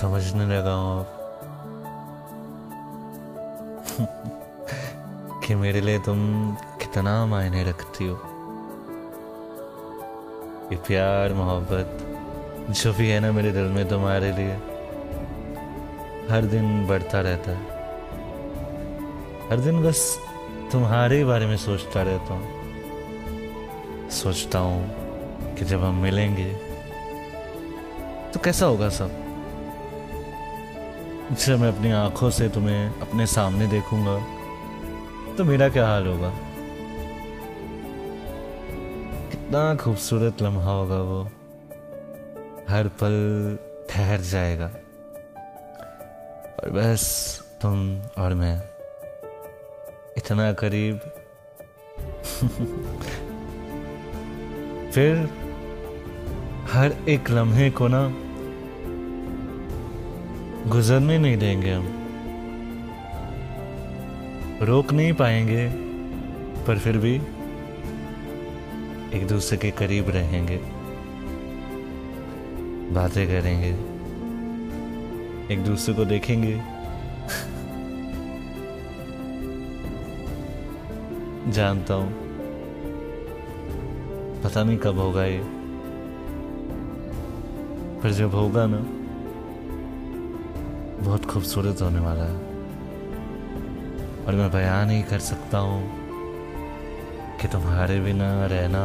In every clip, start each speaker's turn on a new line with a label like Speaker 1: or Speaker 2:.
Speaker 1: समझने लगा हूँ अब। कि मेरे लिए तुम कितना मायने रखती हो। ये प्यार, मोहब्बत, जो भी है ना मेरे दिल में तुम्हारे लिए, हर दिन बढ़ता रहता है। हर दिन बस तुम्हारे बारे में सोचता रहता हूँ। सोचता हूँ कि जब हम मिलेंगे तो कैसा होगा सब? जब मैं अपनी आँखों से तुम्हें अपने सामने देखूँगा। तो मेरा क्या हाल होगा? कितना खूबसूरत लम्हा होगा वो। हर पल ठहर जाएगा। और बस तुम और मैं। इतना करीब। फिर हर एक लम्हे को ना गुजरने नहीं देंगे हम। रोक नहीं पाएँगे, पर फिर भी एक दूसरे के करीब रहेंगे। बातें करेंगे, एक दूसरे को देखेंगे। जानता हूँ। पता नहीं कब होगा ये। पर जब होगा ना बहुत खूबसूरत होने वाला है। और मैं बयान नहीं कर सकता हूँ कि तुम्हारे बिना रहना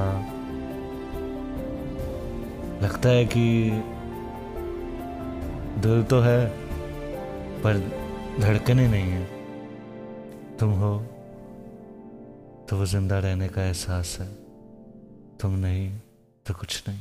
Speaker 1: लगता है कि दिल तो है, पर धड़कने नहीं है। तुम हो तो वो ज़िंदा रहने का एहसास है। तुम नहीं तो कुछ नहीं।